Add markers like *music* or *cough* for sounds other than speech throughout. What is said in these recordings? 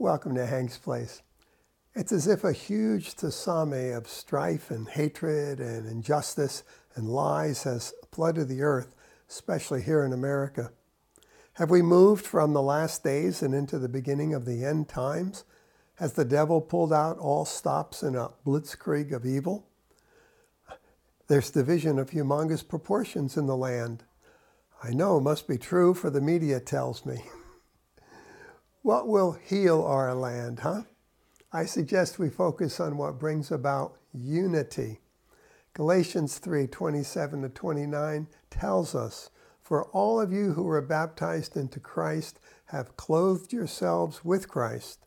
Welcome to Hank's Place. It's as if a huge tsunami of strife and hatred and injustice and lies has flooded the earth, especially here in America. Have we moved from the last days and into the beginning of the end times? Has the devil pulled out all stops in a blitzkrieg of evil? There's division of humongous proportions in the land. I know it must be true, for the media tells me. *laughs* what will heal our land, huh? I suggest we focus on what brings about unity. Galatians 3 27 to 29 tells us for all of you who were baptized into Christ have clothed yourselves with Christ.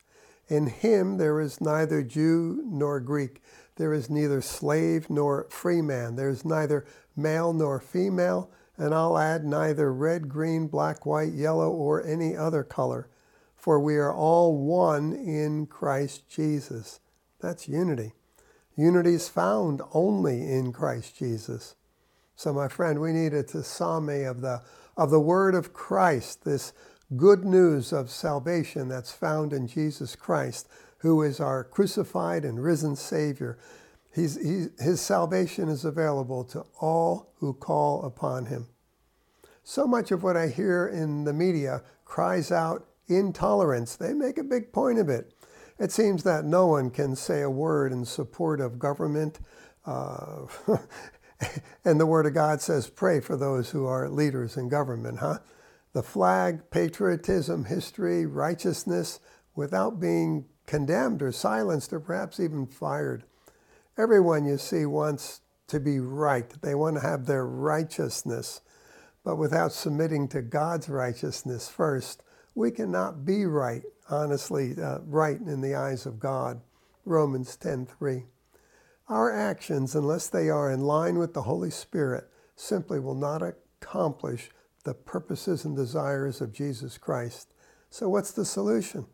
In him there is neither Jew nor Greek. There is neither slave nor free man. There is neither male nor female. And I'll add neither red, green, black, white, yellow, or any other color. For we are all one in Christ Jesus. That's unity. Unity is found only in Christ Jesus. So, my friend, we need a tsunami of the, of the word of Christ, this good news of salvation that's found in Jesus Christ, who is our crucified and risen Savior. He's, he, his salvation is available to all who call upon him. So much of what I hear in the media cries out intolerance. They make a big point of it. It seems that no one can say a word in support of government. Uh, *laughs* and the Word of God says, pray for those who are leaders in government, huh? The flag, patriotism, history, righteousness, without being condemned or silenced or perhaps even fired. Everyone you see wants to be right. They want to have their righteousness. But without submitting to God's righteousness first, we cannot be right, honestly, uh, right in the eyes of God. Romans 10:3. Our actions, unless they are in line with the Holy Spirit, simply will not accomplish the purposes and desires of Jesus Christ. So, what's the solution?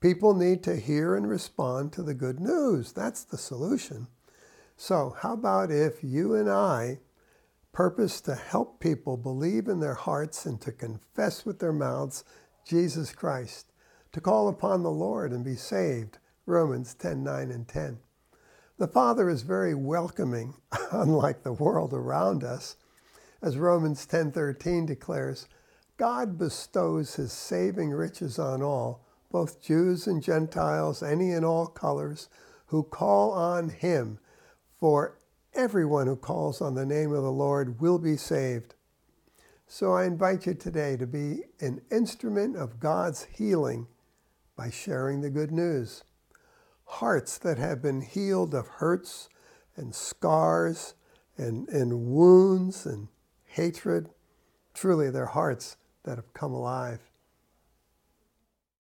People need to hear and respond to the good news. That's the solution. So, how about if you and I purpose to help people believe in their hearts and to confess with their mouths Jesus Christ, to call upon the Lord and be saved? Romans 10 9 and 10. The Father is very welcoming, *laughs* unlike the world around us. As Romans 10:13 declares, God bestows his saving riches on all, both Jews and Gentiles, any and all colors, who call on him. For everyone who calls on the name of the Lord will be saved. So I invite you today to be an instrument of God's healing by sharing the good news hearts that have been healed of hurts and scars and, and wounds and hatred. Truly, they're hearts that have come alive.